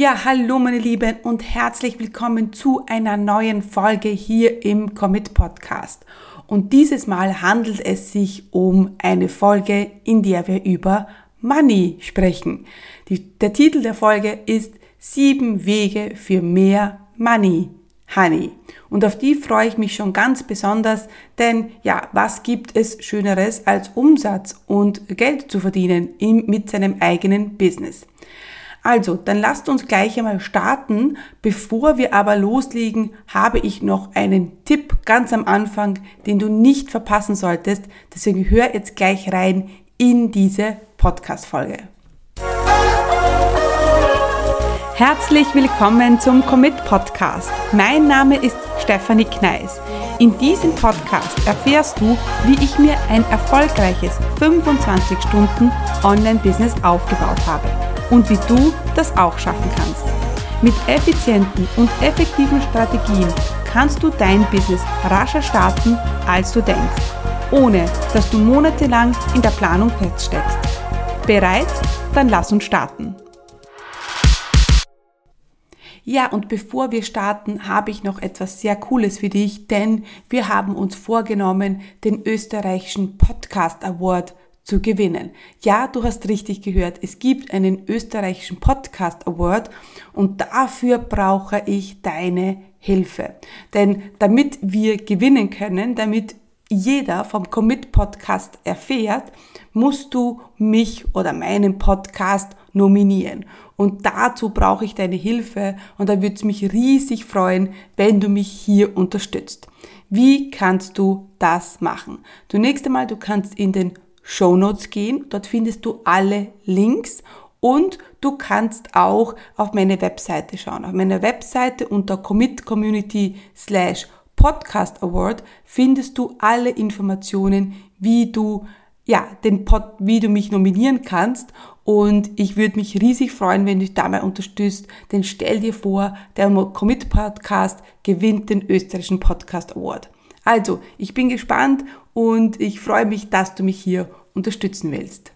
Ja, hallo meine Lieben und herzlich willkommen zu einer neuen Folge hier im Commit Podcast. Und dieses Mal handelt es sich um eine Folge, in der wir über Money sprechen. Die, der Titel der Folge ist Sieben Wege für mehr Money. Honey. Und auf die freue ich mich schon ganz besonders, denn ja, was gibt es Schöneres als Umsatz und Geld zu verdienen im, mit seinem eigenen Business? Also, dann lasst uns gleich einmal starten. Bevor wir aber loslegen, habe ich noch einen Tipp ganz am Anfang, den du nicht verpassen solltest. Deswegen hör jetzt gleich rein in diese Podcast-Folge. Herzlich willkommen zum Commit Podcast. Mein Name ist Stefanie Kneis. In diesem Podcast erfährst du, wie ich mir ein erfolgreiches 25 Stunden Online-Business aufgebaut habe und wie du das auch schaffen kannst. Mit effizienten und effektiven Strategien kannst du dein Business rascher starten, als du denkst, ohne dass du monatelang in der Planung feststeckst. Bereit? Dann lass uns starten. Ja, und bevor wir starten, habe ich noch etwas sehr Cooles für dich, denn wir haben uns vorgenommen, den österreichischen Podcast Award zu gewinnen. Ja, du hast richtig gehört. Es gibt einen österreichischen Podcast Award und dafür brauche ich deine Hilfe. Denn damit wir gewinnen können, damit jeder vom Commit Podcast erfährt, musst du mich oder meinen Podcast nominieren. Und dazu brauche ich deine Hilfe und da würde es mich riesig freuen, wenn du mich hier unterstützt. Wie kannst du das machen? Zunächst einmal, du kannst in den Show Notes gehen. Dort findest du alle Links und du kannst auch auf meine Webseite schauen. Auf meiner Webseite unter Commit Community slash Podcast Award findest du alle Informationen, wie du ja, den Pod, wie du mich nominieren kannst. Und ich würde mich riesig freuen, wenn du dich dabei unterstützt. Denn stell dir vor, der Commit Podcast gewinnt den österreichischen Podcast Award. Also, ich bin gespannt und ich freue mich, dass du mich hier unterstützen willst.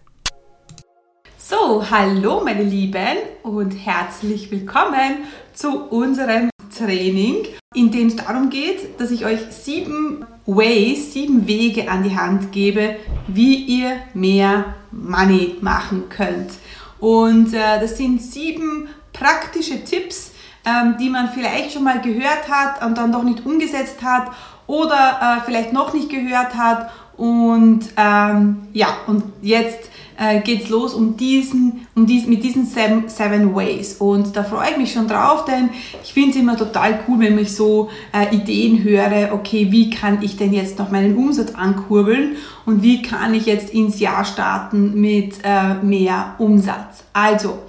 So, hallo meine Lieben und herzlich willkommen zu unserem Training, in dem es darum geht, dass ich euch sieben Ways, sieben Wege an die Hand gebe, wie ihr mehr Money machen könnt. Und äh, das sind sieben praktische Tipps, ähm, die man vielleicht schon mal gehört hat und dann doch nicht umgesetzt hat oder äh, vielleicht noch nicht gehört hat. Und ähm, ja, und jetzt äh, geht's los um diesen, um diesen, mit diesen seven, seven Ways. Und da freue ich mich schon drauf, denn ich finde es immer total cool, wenn ich so äh, Ideen höre, okay, wie kann ich denn jetzt noch meinen Umsatz ankurbeln und wie kann ich jetzt ins Jahr starten mit äh, mehr Umsatz. Also,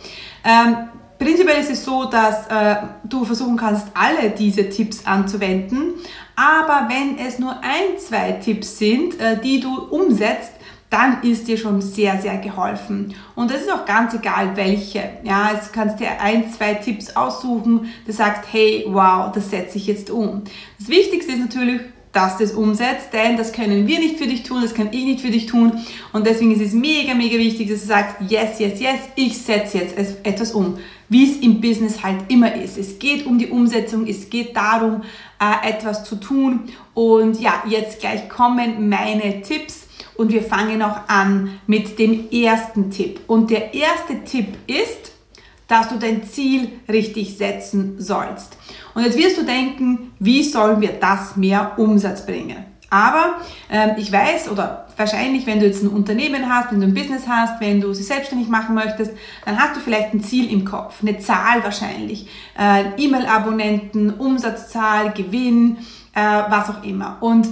ähm, Prinzipiell ist es so, dass äh, du versuchen kannst, alle diese Tipps anzuwenden, aber wenn es nur ein, zwei Tipps sind, äh, die du umsetzt, dann ist dir schon sehr, sehr geholfen. Und das ist auch ganz egal, welche. Ja, es kannst dir ein, zwei Tipps aussuchen, du sagst, hey, wow, das setze ich jetzt um. Das Wichtigste ist natürlich, dass du es umsetzt, denn das können wir nicht für dich tun, das kann ich nicht für dich tun. Und deswegen ist es mega, mega wichtig, dass du sagst, yes, yes, yes, ich setze jetzt etwas um wie es im Business halt immer ist. Es geht um die Umsetzung, es geht darum, äh, etwas zu tun. Und ja, jetzt gleich kommen meine Tipps und wir fangen auch an mit dem ersten Tipp. Und der erste Tipp ist, dass du dein Ziel richtig setzen sollst. Und jetzt wirst du denken, wie sollen wir das mehr Umsatz bringen? Aber ähm, ich weiß oder wahrscheinlich, wenn du jetzt ein Unternehmen hast, wenn du ein Business hast, wenn du sie selbstständig machen möchtest, dann hast du vielleicht ein Ziel im Kopf, eine Zahl wahrscheinlich, äh, E-Mail-Abonnenten, Umsatzzahl, Gewinn, äh, was auch immer. Und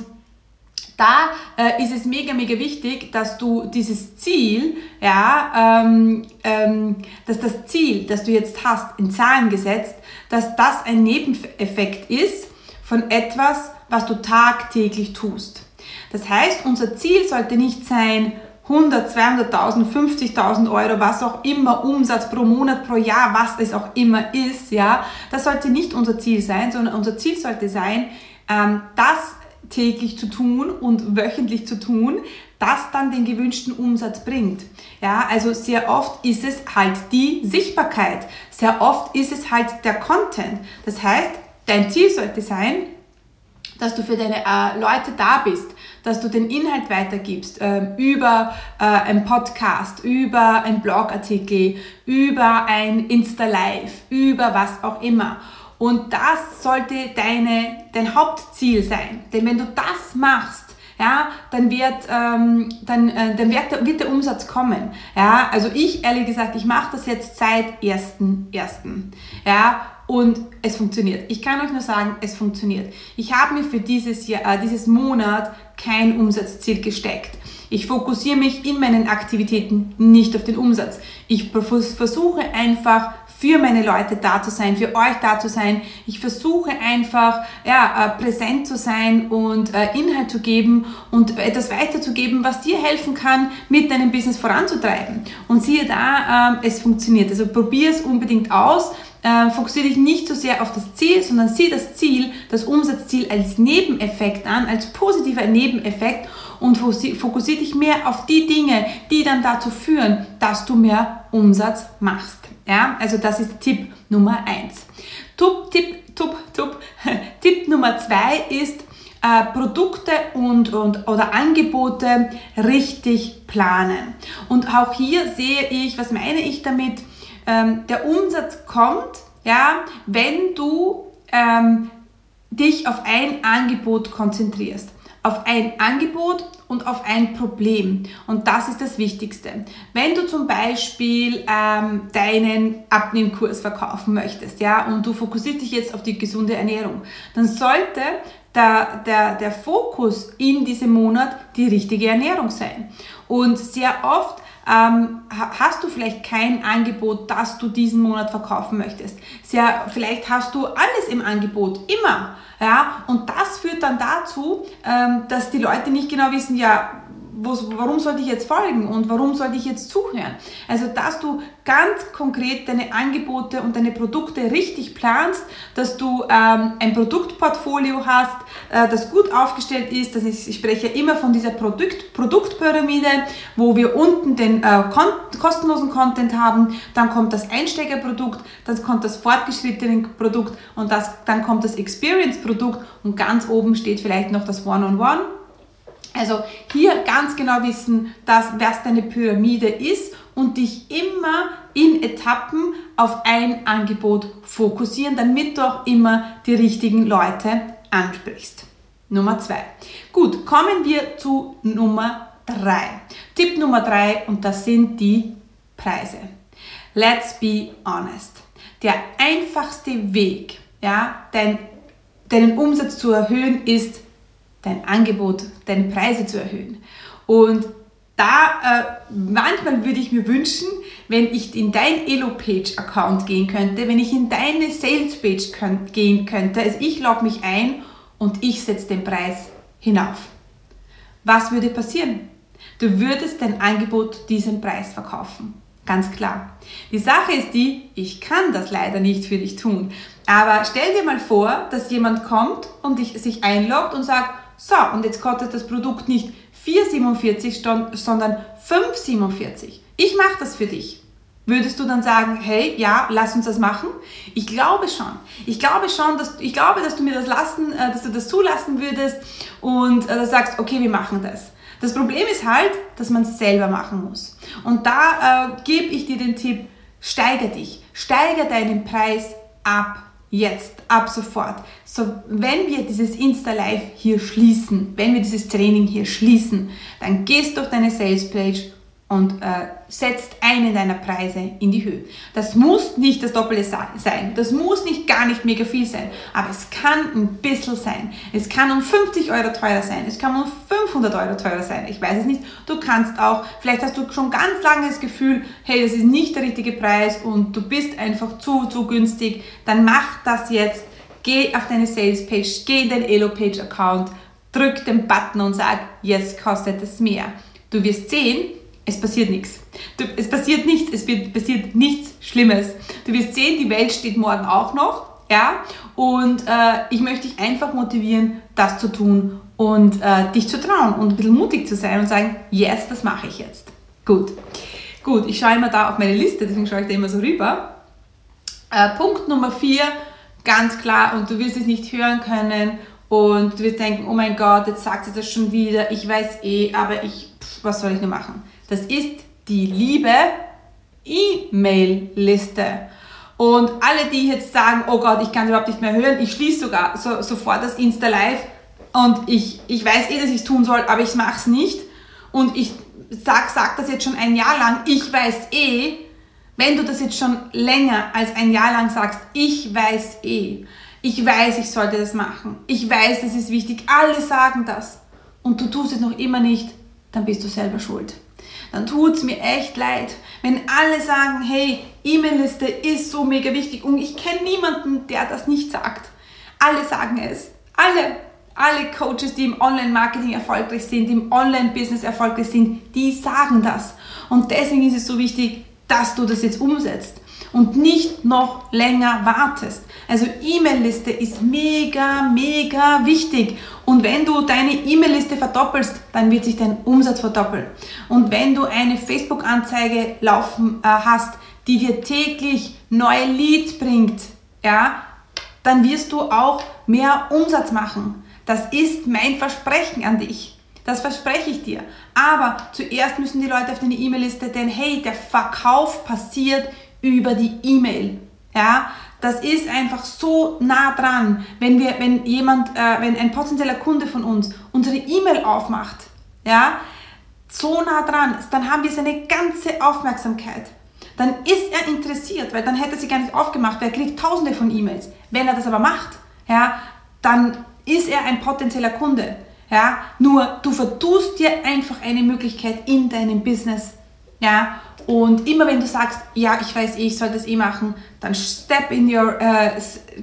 da äh, ist es mega, mega wichtig, dass du dieses Ziel, ja, ähm, ähm, dass das Ziel, das du jetzt hast, in Zahlen gesetzt, dass das ein Nebeneffekt ist von etwas, was du tagtäglich tust. Das heißt, unser Ziel sollte nicht sein, 100, 200.000, 50.000 Euro, was auch immer, Umsatz pro Monat, pro Jahr, was es auch immer ist, ja. Das sollte nicht unser Ziel sein, sondern unser Ziel sollte sein, ähm, das täglich zu tun und wöchentlich zu tun, das dann den gewünschten Umsatz bringt. Ja, also sehr oft ist es halt die Sichtbarkeit. Sehr oft ist es halt der Content. Das heißt, dein Ziel sollte sein, dass du für deine äh, Leute da bist, dass du den Inhalt weitergibst äh, über äh, einen Podcast, über einen Blogartikel, über ein Insta-Live, über was auch immer. Und das sollte deine, dein Hauptziel sein. Denn wenn du das machst, ja, dann wird, ähm, dann, äh, dann wird, wird der Umsatz kommen. Ja, also ich, ehrlich gesagt, ich mache das jetzt seit 1.1. Ja, und es funktioniert. Ich kann euch nur sagen, es funktioniert. Ich habe mir für dieses Jahr, äh, dieses Monat kein Umsatzziel gesteckt. Ich fokussiere mich in meinen Aktivitäten nicht auf den Umsatz. Ich versuche einfach für meine Leute da zu sein, für euch da zu sein. Ich versuche einfach ja, äh, präsent zu sein und äh, Inhalt zu geben und etwas weiterzugeben, was dir helfen kann, mit deinem Business voranzutreiben. Und siehe da, äh, es funktioniert. Also probier es unbedingt aus. Äh, fokussiere dich nicht so sehr auf das Ziel, sondern sieh das Ziel, das Umsatzziel als Nebeneffekt an, als positiver Nebeneffekt und fokussiere dich mehr auf die Dinge, die dann dazu führen, dass du mehr Umsatz machst. Ja, also das ist Tipp Nummer eins. Tup, Tipp, tup, tup. Tipp Nummer zwei ist, äh, Produkte und, und, oder Angebote richtig planen. Und auch hier sehe ich, was meine ich damit? Ähm, der Umsatz kommt, ja, wenn du ähm, dich auf ein Angebot konzentrierst auf ein Angebot und auf ein Problem. Und das ist das Wichtigste. Wenn du zum Beispiel ähm, deinen Abnehmkurs verkaufen möchtest, ja, und du fokussierst dich jetzt auf die gesunde Ernährung, dann sollte der, der, der Fokus in diesem Monat die richtige Ernährung sein. Und sehr oft ähm, hast du vielleicht kein Angebot, das du diesen Monat verkaufen möchtest. Sehr, vielleicht hast du alles im Angebot, immer. Ja? Und das führt dann dazu, ähm, dass die Leute nicht genau wissen, ja, warum sollte ich jetzt folgen und warum sollte ich jetzt zuhören? Also, dass du ganz konkret deine Angebote und deine Produkte richtig planst, dass du ähm, ein Produktportfolio hast, äh, das gut aufgestellt ist. Das ist. Ich spreche immer von dieser Produkt, Produktpyramide, wo wir unten den äh, kostenlosen Content haben, dann kommt das Einsteigerprodukt, dann kommt das fortgeschrittene Produkt und das, dann kommt das Experience-Produkt und ganz oben steht vielleicht noch das One-on-One. -on -One also hier ganz genau wissen, dass, was deine Pyramide ist und dich immer in Etappen auf ein Angebot fokussieren, damit du auch immer die richtigen Leute ansprichst. Nummer zwei. Gut, kommen wir zu Nummer drei. Tipp Nummer drei und das sind die Preise. Let's be honest. Der einfachste Weg, ja, dein, deinen Umsatz zu erhöhen, ist dein Angebot, deine Preise zu erhöhen. Und da äh, manchmal würde ich mir wünschen, wenn ich in dein Elo-Page-Account gehen könnte, wenn ich in deine Sales-Page könnt, gehen könnte, also ich logge mich ein und ich setze den Preis hinauf. Was würde passieren? Du würdest dein Angebot diesen Preis verkaufen. Ganz klar. Die Sache ist die, ich kann das leider nicht für dich tun. Aber stell dir mal vor, dass jemand kommt und dich, sich einloggt und sagt, so, und jetzt kostet das Produkt nicht 4,47, sondern 5,47. Ich mache das für dich. Würdest du dann sagen, hey, ja, lass uns das machen? Ich glaube schon. Ich glaube schon, dass ich glaube, dass du mir das lassen, äh, dass du das zulassen würdest und äh, sagst, okay, wir machen das. Das Problem ist halt, dass man es selber machen muss. Und da äh, gebe ich dir den Tipp, steigere dich, steigere deinen Preis ab jetzt, ab sofort. So, wenn wir dieses Insta-Live hier schließen, wenn wir dieses Training hier schließen, dann gehst du auf deine Sales-Page und äh, setzt einen deiner Preise in die Höhe. Das muss nicht das Doppelte sein, das muss nicht gar nicht mega viel sein, aber es kann ein bisschen sein. Es kann um 50 Euro teurer sein, es kann um 500 Euro teurer sein, ich weiß es nicht. Du kannst auch, vielleicht hast du schon ganz lange das Gefühl, hey, das ist nicht der richtige Preis und du bist einfach zu, zu günstig, dann mach das jetzt. Geh auf deine Sales Page, geh in deinen Elo Page Account, drück den Button und sag, jetzt kostet es mehr. Du wirst sehen, es passiert nichts. Du, es passiert nichts, es wird, passiert nichts Schlimmes. Du wirst sehen, die Welt steht morgen auch noch, ja, und äh, ich möchte dich einfach motivieren, das zu tun und äh, dich zu trauen und ein bisschen mutig zu sein und sagen, yes, das mache ich jetzt. Gut. Gut, ich schaue immer da auf meine Liste, deswegen schaue ich da immer so rüber. Äh, Punkt Nummer vier, ganz klar, und du wirst es nicht hören können und du wirst denken, oh mein Gott, jetzt sagt sie das schon wieder, ich weiß eh, aber ich, pff, was soll ich nur machen? Das ist die liebe E-Mail-Liste. Und alle, die jetzt sagen, oh Gott, ich kann überhaupt nicht mehr hören, ich schließe sogar so, sofort das Insta Live und ich, ich weiß eh, dass ich es tun soll, aber ich mache es nicht. Und ich sag, sag das jetzt schon ein Jahr lang, ich weiß eh, wenn du das jetzt schon länger als ein Jahr lang sagst, ich weiß eh, ich weiß, ich sollte das machen, ich weiß, es ist wichtig, alle sagen das und du tust es noch immer nicht, dann bist du selber schuld. Dann tut es mir echt leid, wenn alle sagen, hey, E-Mail-Liste ist so mega wichtig und ich kenne niemanden, der das nicht sagt. Alle sagen es. Alle alle Coaches, die im Online-Marketing erfolgreich sind, im Online-Business erfolgreich sind, die sagen das. Und deswegen ist es so wichtig, dass du das jetzt umsetzt und nicht noch länger wartest. Also E-Mail-Liste ist mega, mega wichtig. Und wenn du deine E-Mail-Liste verdoppelst, dann wird sich dein Umsatz verdoppeln. Und wenn du eine Facebook-Anzeige laufen äh, hast, die dir täglich neue Leads bringt, ja, dann wirst du auch mehr Umsatz machen. Das ist mein Versprechen an dich. Das verspreche ich dir. Aber zuerst müssen die Leute auf deine E-Mail-Liste, denn hey, der Verkauf passiert über die E-Mail. Ja, das ist einfach so nah dran, wenn wir, wenn jemand, äh, wenn ein potenzieller Kunde von uns unsere E-Mail aufmacht, ja, so nah dran, dann haben wir seine ganze Aufmerksamkeit. Dann ist er interessiert, weil dann hätte er sie gar nicht aufgemacht, weil er kriegt tausende von E-Mails. Wenn er das aber macht, ja, dann ist er ein potenzieller Kunde. Ja, nur du vertust dir einfach eine Möglichkeit in deinem Business. Ja, und immer wenn du sagst, ja, ich weiß eh, ich soll das eh machen, dann step in your, äh,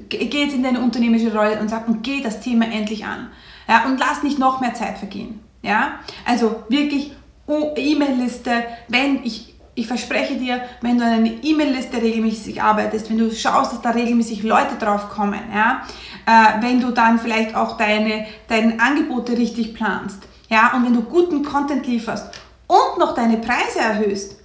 geh in deine unternehmerische Rolle und sag, und geh das Thema endlich an. Ja, und lass nicht noch mehr Zeit vergehen. Ja, also wirklich E-Mail-Liste, wenn ich ich verspreche dir, wenn du an eine E-Mail-Liste regelmäßig arbeitest, wenn du schaust, dass da regelmäßig Leute drauf kommen, ja, äh, wenn du dann vielleicht auch deine, deine Angebote richtig planst, ja, und wenn du guten Content lieferst und noch deine Preise erhöhst,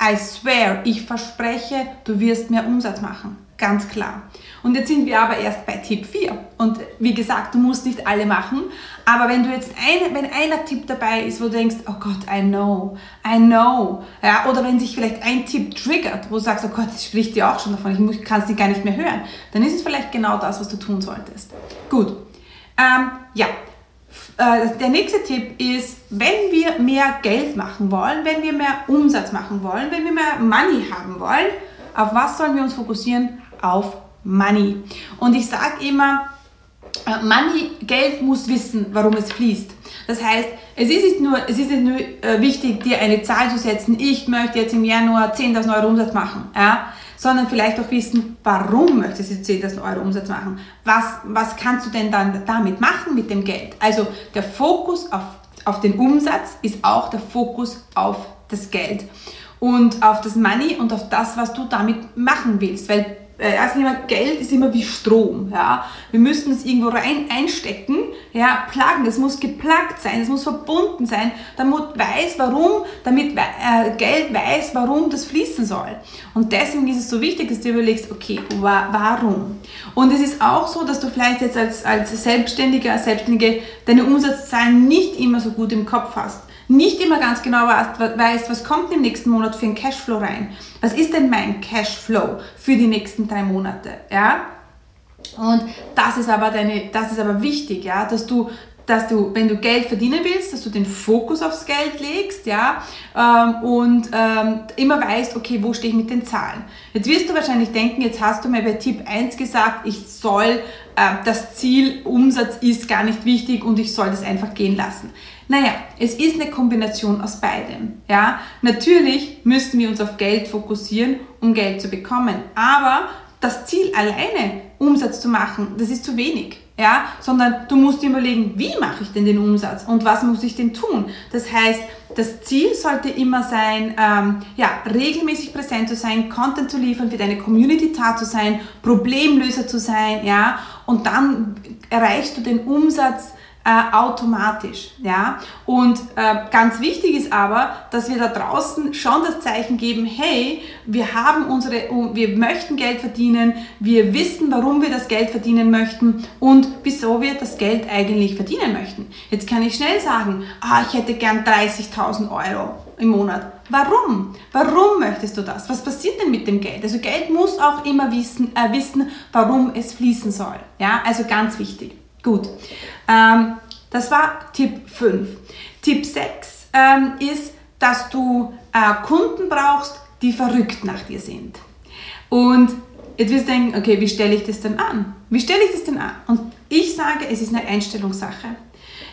I swear, ich verspreche, du wirst mehr Umsatz machen. Ganz klar. Und jetzt sind wir aber erst bei Tipp 4. Und wie gesagt, du musst nicht alle machen. Aber wenn du jetzt ein, wenn einer Tipp dabei ist, wo du denkst, oh Gott, I know, I know. Ja, oder wenn sich vielleicht ein Tipp triggert, wo du sagst, oh Gott, das spricht dir auch schon davon, ich kann es gar nicht mehr hören, dann ist es vielleicht genau das, was du tun solltest. Gut. Ähm, ja, der nächste Tipp ist, wenn wir mehr Geld machen wollen, wenn wir mehr Umsatz machen wollen, wenn wir mehr Money haben wollen, auf was sollen wir uns fokussieren? Auf Money. Und ich sage immer, äh, Money, Geld muss wissen, warum es fließt. Das heißt, es ist nicht nur, es ist nicht nur äh, wichtig, dir eine Zahl zu setzen, ich möchte jetzt im Januar 10.000 Euro Umsatz machen, ja, sondern vielleicht auch wissen, warum möchtest du 10.000 Euro Umsatz machen? Was, was kannst du denn dann damit machen mit dem Geld? Also der Fokus auf, auf den Umsatz ist auch der Fokus auf das Geld und auf das Money und auf das, was du damit machen willst, weil äh, also immer, Geld ist immer wie Strom. Ja? Wir müssen es irgendwo rein einstecken, ja, pluggen, es muss geplagt sein, es muss verbunden sein, damit weiß, warum, damit äh, Geld weiß, warum das fließen soll. Und deswegen ist es so wichtig, dass du überlegst, okay, wa warum? Und es ist auch so, dass du vielleicht jetzt als, als Selbstständiger, als Selbstständige deine Umsatzzahlen nicht immer so gut im Kopf hast nicht immer ganz genau weißt, was kommt im nächsten Monat für ein Cashflow rein. Was ist denn mein Cashflow für die nächsten drei Monate? Ja? Und das ist aber deine, das ist aber wichtig, ja, dass du dass du, wenn du Geld verdienen willst, dass du den Fokus aufs Geld legst, ja, ähm, und ähm, immer weißt, okay, wo stehe ich mit den Zahlen. Jetzt wirst du wahrscheinlich denken, jetzt hast du mir bei Tipp 1 gesagt, ich soll, äh, das Ziel Umsatz ist gar nicht wichtig und ich soll das einfach gehen lassen. Naja, es ist eine Kombination aus beidem. Ja? Natürlich müssen wir uns auf Geld fokussieren, um Geld zu bekommen. Aber das Ziel alleine, Umsatz zu machen, das ist zu wenig. Ja? Sondern du musst dir überlegen, wie mache ich denn den Umsatz und was muss ich denn tun? Das heißt, das Ziel sollte immer sein, ähm, ja, regelmäßig präsent zu sein, Content zu liefern, für deine Community da zu sein, Problemlöser zu sein, ja, und dann erreichst du den Umsatz äh, automatisch. Ja? Und äh, ganz wichtig ist aber, dass wir da draußen schon das Zeichen geben, hey, wir haben unsere, wir möchten Geld verdienen, wir wissen, warum wir das Geld verdienen möchten und wieso wir das Geld eigentlich verdienen möchten. Jetzt kann ich schnell sagen, ah, ich hätte gern 30.000 Euro im Monat. Warum? Warum möchtest du das? Was passiert denn mit dem Geld? Also Geld muss auch immer wissen, äh, wissen warum es fließen soll. Ja, also ganz wichtig. Gut. Ähm, das war Tipp 5. Tipp 6 ähm, ist, dass du äh, Kunden brauchst, die verrückt nach dir sind. Und jetzt wirst du denken, okay, wie stelle ich das denn an? Wie stelle ich das denn an? Und ich sage, es ist eine Einstellungssache.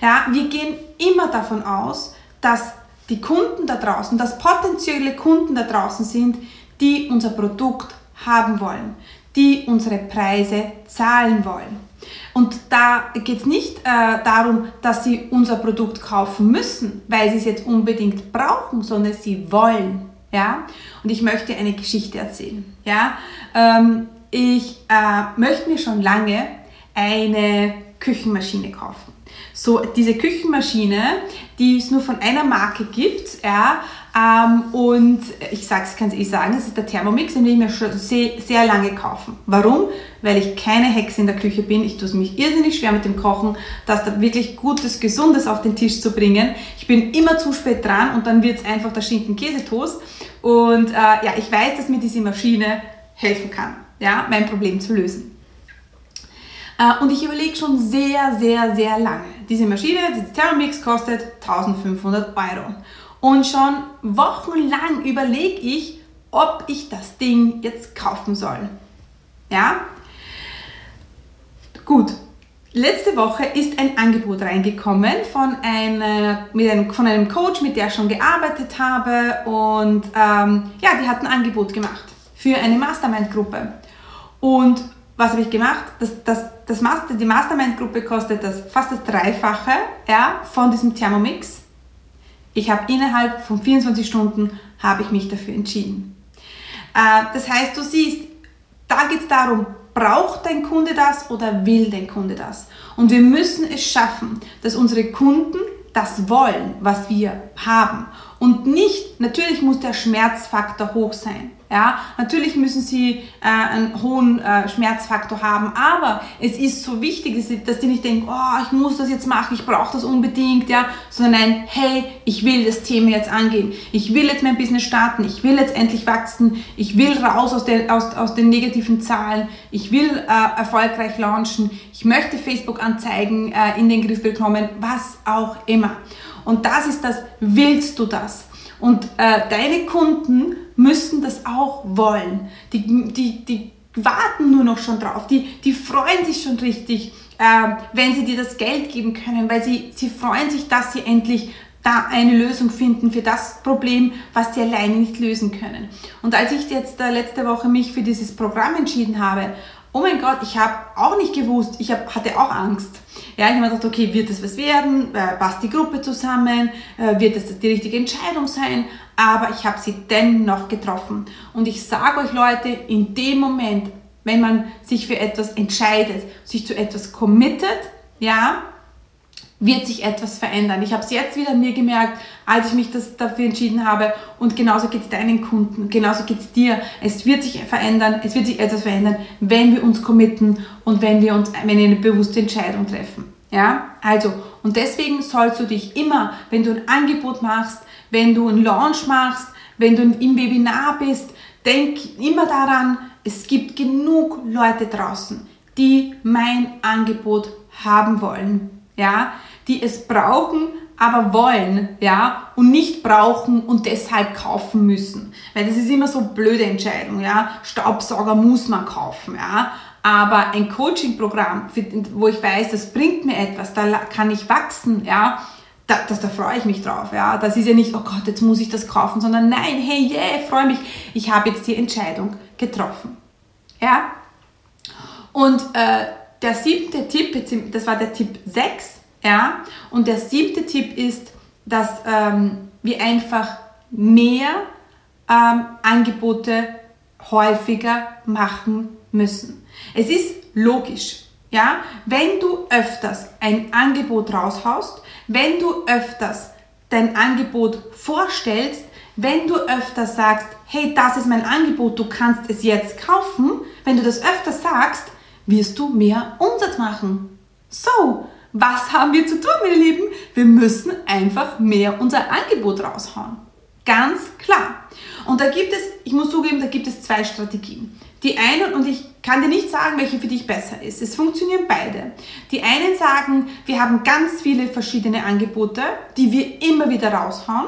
Ja, wir gehen immer davon aus, dass die Kunden da draußen, dass potenzielle Kunden da draußen sind, die unser Produkt haben wollen, die unsere Preise zahlen wollen. Und da geht es nicht äh, darum, dass sie unser Produkt kaufen müssen, weil sie es jetzt unbedingt brauchen, sondern sie wollen. Ja? Und ich möchte eine Geschichte erzählen. Ja? Ähm, ich äh, möchte mir schon lange eine Küchenmaschine kaufen. So, diese Küchenmaschine, die es nur von einer Marke gibt, ja, ähm, und ich sag's, kann es eh sagen, es ist der Thermomix, den will ich mir schon sehr, sehr lange kaufen. Warum? Weil ich keine Hexe in der Küche bin. Ich tue es mich irrsinnig schwer mit dem Kochen, das da wirklich Gutes, Gesundes auf den Tisch zu bringen. Ich bin immer zu spät dran und dann wird es einfach der Schinken-Käsetoast. Und äh, ja, ich weiß, dass mir diese Maschine helfen kann, ja, mein Problem zu lösen. Äh, und ich überlege schon sehr, sehr, sehr lange. Diese Maschine, diese Thermomix kostet 1500 Euro. Und schon wochenlang überlege ich, ob ich das Ding jetzt kaufen soll. Ja? Gut. Letzte Woche ist ein Angebot reingekommen von, einer, mit einem, von einem Coach, mit der ich schon gearbeitet habe. Und ähm, ja, die hat ein Angebot gemacht für eine Mastermind-Gruppe. Und was habe ich gemacht? Das, das, das Master, die Mastermind-Gruppe kostet das, fast das Dreifache ja, von diesem Thermomix. Ich habe innerhalb von 24 Stunden habe ich mich dafür entschieden. Äh, das heißt, du siehst, da geht es darum, braucht dein Kunde das oder will dein Kunde das? Und wir müssen es schaffen, dass unsere Kunden das wollen, was wir haben. Und nicht, natürlich muss der Schmerzfaktor hoch sein. Ja, natürlich müssen sie äh, einen hohen äh, Schmerzfaktor haben, aber es ist so wichtig, dass, dass die nicht denken, oh, ich muss das jetzt machen, ich brauche das unbedingt, ja, sondern nein, hey, ich will das Thema jetzt angehen, ich will jetzt mein Business starten, ich will jetzt endlich wachsen, ich will raus aus, der, aus, aus den negativen Zahlen, ich will äh, erfolgreich launchen, ich möchte Facebook-Anzeigen äh, in den Griff bekommen, was auch immer. Und das ist das, willst du das? Und äh, deine Kunden müssen das auch wollen. Die, die, die warten nur noch schon drauf. Die, die freuen sich schon richtig, äh, wenn sie dir das Geld geben können, weil sie, sie freuen sich, dass sie endlich da eine Lösung finden für das Problem, was sie alleine nicht lösen können. Und als ich jetzt äh, letzte Woche mich für dieses Programm entschieden habe, oh mein Gott, ich habe auch nicht gewusst, ich hab, hatte auch Angst. Ja, ich habe mir gedacht, okay, wird das was werden? Äh, passt die Gruppe zusammen? Äh, wird das die richtige Entscheidung sein? Aber ich habe sie dennoch getroffen. Und ich sage euch Leute, in dem Moment, wenn man sich für etwas entscheidet, sich zu etwas committet, ja, wird sich etwas verändern. Ich habe es jetzt wieder mir gemerkt, als ich mich das dafür entschieden habe. Und genauso geht es deinen Kunden, genauso geht es dir. Es wird sich verändern, es wird sich etwas verändern, wenn wir uns committen und wenn wir uns wenn wir eine bewusste Entscheidung treffen. Ja, also, und deswegen sollst du dich immer, wenn du ein Angebot machst, wenn du einen Launch machst, wenn du im Webinar bist, denk immer daran, es gibt genug Leute draußen, die mein Angebot haben wollen ja, die es brauchen, aber wollen, ja, und nicht brauchen und deshalb kaufen müssen. Weil das ist immer so blöde Entscheidung, ja. Staubsauger muss man kaufen, ja. Aber ein Coaching-Programm, wo ich weiß, das bringt mir etwas, da kann ich wachsen, ja, da, das, da freue ich mich drauf, ja. Das ist ja nicht, oh Gott, jetzt muss ich das kaufen, sondern nein, hey, yeah, freue mich, ich habe jetzt die Entscheidung getroffen, ja. Und äh, der siebte Tipp, das war der Tipp 6, ja, und der siebte Tipp ist, dass ähm, wir einfach mehr ähm, Angebote häufiger machen müssen. Es ist logisch, Ja, wenn du öfters ein Angebot raushaust, wenn du öfters dein Angebot vorstellst, wenn du öfters sagst, hey, das ist mein Angebot, du kannst es jetzt kaufen, wenn du das öfter sagst, wirst du mehr Umsatz machen. So, was haben wir zu tun, meine Lieben? Wir müssen einfach mehr unser Angebot raushauen. Ganz klar. Und da gibt es, ich muss zugeben, da gibt es zwei Strategien. Die einen, und ich kann dir nicht sagen, welche für dich besser ist. Es funktionieren beide. Die einen sagen, wir haben ganz viele verschiedene Angebote, die wir immer wieder raushauen.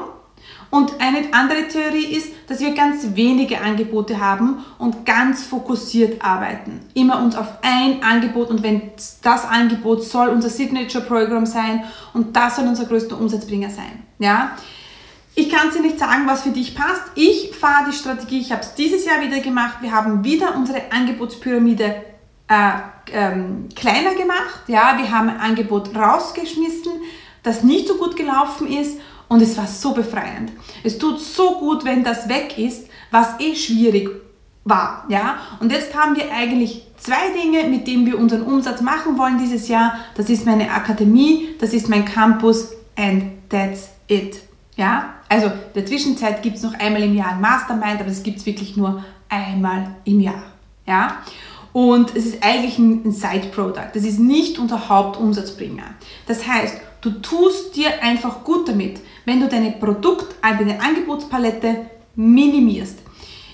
Und eine andere Theorie ist, dass wir ganz wenige Angebote haben und ganz fokussiert arbeiten. Immer uns auf ein Angebot und wenn das Angebot soll unser Signature Program sein und das soll unser größter Umsatzbringer sein. Ja? Ich kann dir nicht sagen, was für dich passt. Ich fahre die Strategie, ich habe es dieses Jahr wieder gemacht. Wir haben wieder unsere Angebotspyramide äh, ähm, kleiner gemacht. Ja, wir haben ein Angebot rausgeschmissen, das nicht so gut gelaufen ist und es war so befreiend. Es tut so gut, wenn das weg ist, was eh schwierig war. Ja? Und jetzt haben wir eigentlich zwei Dinge, mit denen wir unseren Umsatz machen wollen dieses Jahr. Das ist meine Akademie, das ist mein Campus and that's it. Ja, also in der Zwischenzeit gibt es noch einmal im Jahr ein Mastermind, aber das gibt es wirklich nur einmal im Jahr. Ja, und es ist eigentlich ein Side-Product. Das ist nicht unser Hauptumsatzbringer. Das heißt, du tust dir einfach gut damit, wenn du deine Produkt, deine Angebotspalette minimierst.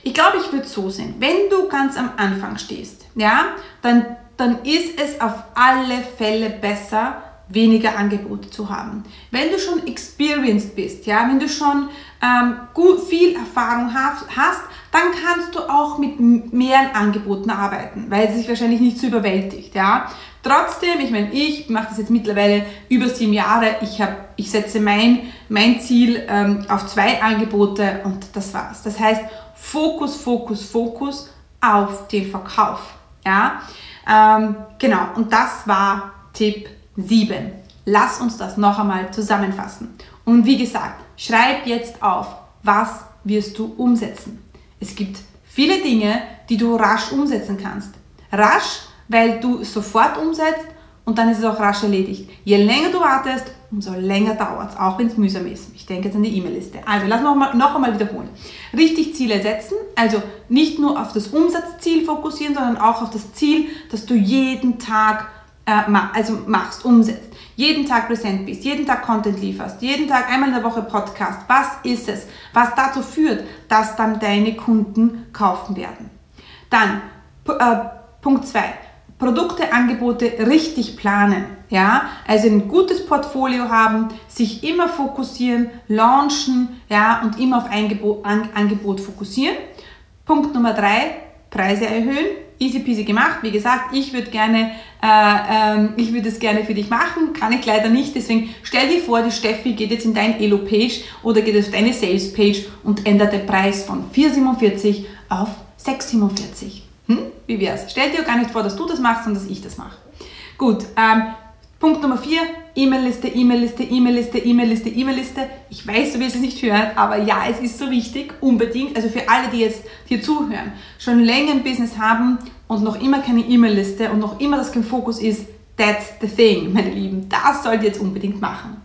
Ich glaube, ich würde so sehen. Wenn du ganz am Anfang stehst, ja, dann, dann ist es auf alle Fälle besser, weniger Angebote zu haben. Wenn du schon experienced bist, ja, wenn du schon ähm, gut viel Erfahrung hast, dann kannst du auch mit mehr Angeboten arbeiten, weil es sich wahrscheinlich nicht so überwältigt, ja. Trotzdem, ich meine, ich mache das jetzt mittlerweile über sieben Jahre. Ich, hab, ich setze mein, mein Ziel ähm, auf zwei Angebote und das war's. Das heißt, Fokus, Fokus, Fokus auf den Verkauf. Ja? Ähm, genau, und das war Tipp 7. Lass uns das noch einmal zusammenfassen. Und wie gesagt, schreib jetzt auf, was wirst du umsetzen. Es gibt viele Dinge, die du rasch umsetzen kannst. Rasch, weil du sofort umsetzt und dann ist es auch rasch erledigt. Je länger du wartest, umso länger dauert es, auch wenn es mühsam ist. Ich denke jetzt an die E-Mail-Liste. Also lass noch, mal, noch einmal wiederholen. Richtig Ziele setzen, also nicht nur auf das Umsatzziel fokussieren, sondern auch auf das Ziel, dass du jeden Tag äh, also machst, umsetzt, jeden Tag präsent bist, jeden Tag Content lieferst, jeden Tag einmal in der Woche Podcast, was ist es, was dazu führt, dass dann deine Kunden kaufen werden. Dann äh, Punkt 2. Produkte, Angebote richtig planen. Ja, also ein gutes Portfolio haben, sich immer fokussieren, launchen, ja, und immer auf Angebot, Angebot fokussieren. Punkt Nummer drei, Preise erhöhen easy peasy gemacht. Wie gesagt, ich würde gerne, äh, ähm, ich würde es gerne für dich machen, kann ich leider nicht. Deswegen stell dir vor, die Steffi geht jetzt in dein Elo-Page oder geht auf deine Sales-Page und ändert den Preis von 4,47 auf 6,47. Wie wär's? Stell dir gar nicht vor, dass du das machst, sondern dass ich das mache. Gut, ähm, Punkt Nummer 4, E-Mail-Liste, E-Mail-Liste, E-Mail-Liste, E-Mail-Liste, E-Mail-Liste. Ich weiß, du willst es nicht hören, aber ja, es ist so wichtig, unbedingt. Also für alle, die jetzt hier zuhören, schon länger ein Business haben und noch immer keine E-Mail-Liste und noch immer das kein Fokus ist, that's the thing, meine Lieben. Das sollt ihr jetzt unbedingt machen.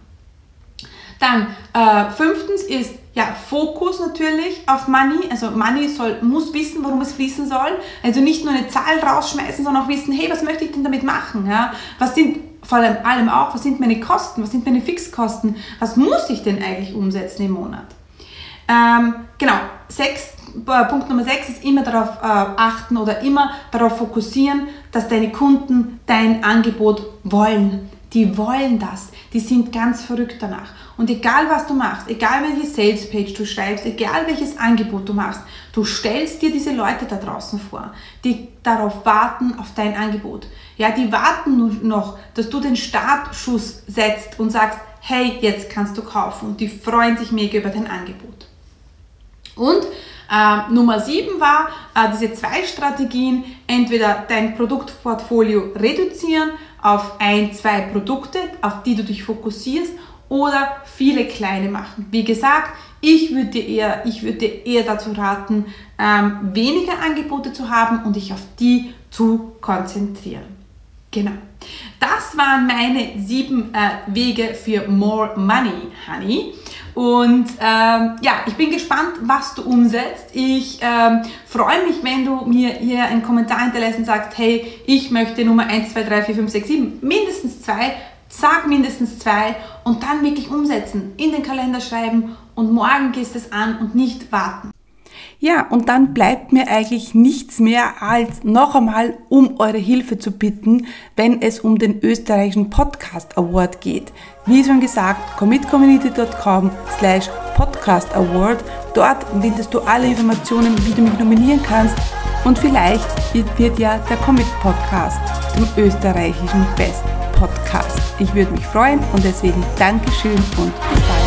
Dann äh, fünftens ist ja Fokus natürlich auf Money. Also Money soll, muss wissen, warum es fließen soll. Also nicht nur eine Zahl rausschmeißen, sondern auch wissen, hey, was möchte ich denn damit machen? Ja? Was sind vor allem auch, was sind meine Kosten, was sind meine Fixkosten, was muss ich denn eigentlich umsetzen im Monat. Ähm, genau, sechs, äh, Punkt Nummer 6 ist immer darauf äh, achten oder immer darauf fokussieren, dass deine Kunden dein Angebot wollen. Die wollen das. Die sind ganz verrückt danach. Und egal was du machst, egal welche Salespage du schreibst, egal welches Angebot du machst, du stellst dir diese Leute da draußen vor, die darauf warten auf dein Angebot. Ja, die warten nur noch, dass du den Startschuss setzt und sagst, hey, jetzt kannst du kaufen. Und die freuen sich mega über dein Angebot. Und äh, Nummer 7 war äh, diese zwei Strategien, entweder dein Produktportfolio reduzieren auf ein, zwei Produkte, auf die du dich fokussierst oder viele kleine machen. Wie gesagt, ich würde dir eher, ich würde dir eher dazu raten, ähm, weniger Angebote zu haben und dich auf die zu konzentrieren. Genau. Das waren meine sieben äh, Wege für More Money, Honey. Und ähm, ja, ich bin gespannt, was du umsetzt. Ich ähm, freue mich, wenn du mir hier einen Kommentar hinterlässt und sagst, hey, ich möchte Nummer 1, 2, 3, 4, 5, 6, 7, mindestens zwei, sag mindestens zwei und dann wirklich umsetzen, in den Kalender schreiben und morgen gehst es an und nicht warten. Ja, und dann bleibt mir eigentlich nichts mehr als noch einmal um eure Hilfe zu bitten, wenn es um den österreichischen Podcast Award geht. Wie schon gesagt, commitcommunity.com slash podcast award. Dort findest du alle Informationen, wie du mich nominieren kannst und vielleicht wird ja der Commit Podcast zum österreichischen Best Podcast. Ich würde mich freuen und deswegen Dankeschön und bis bald.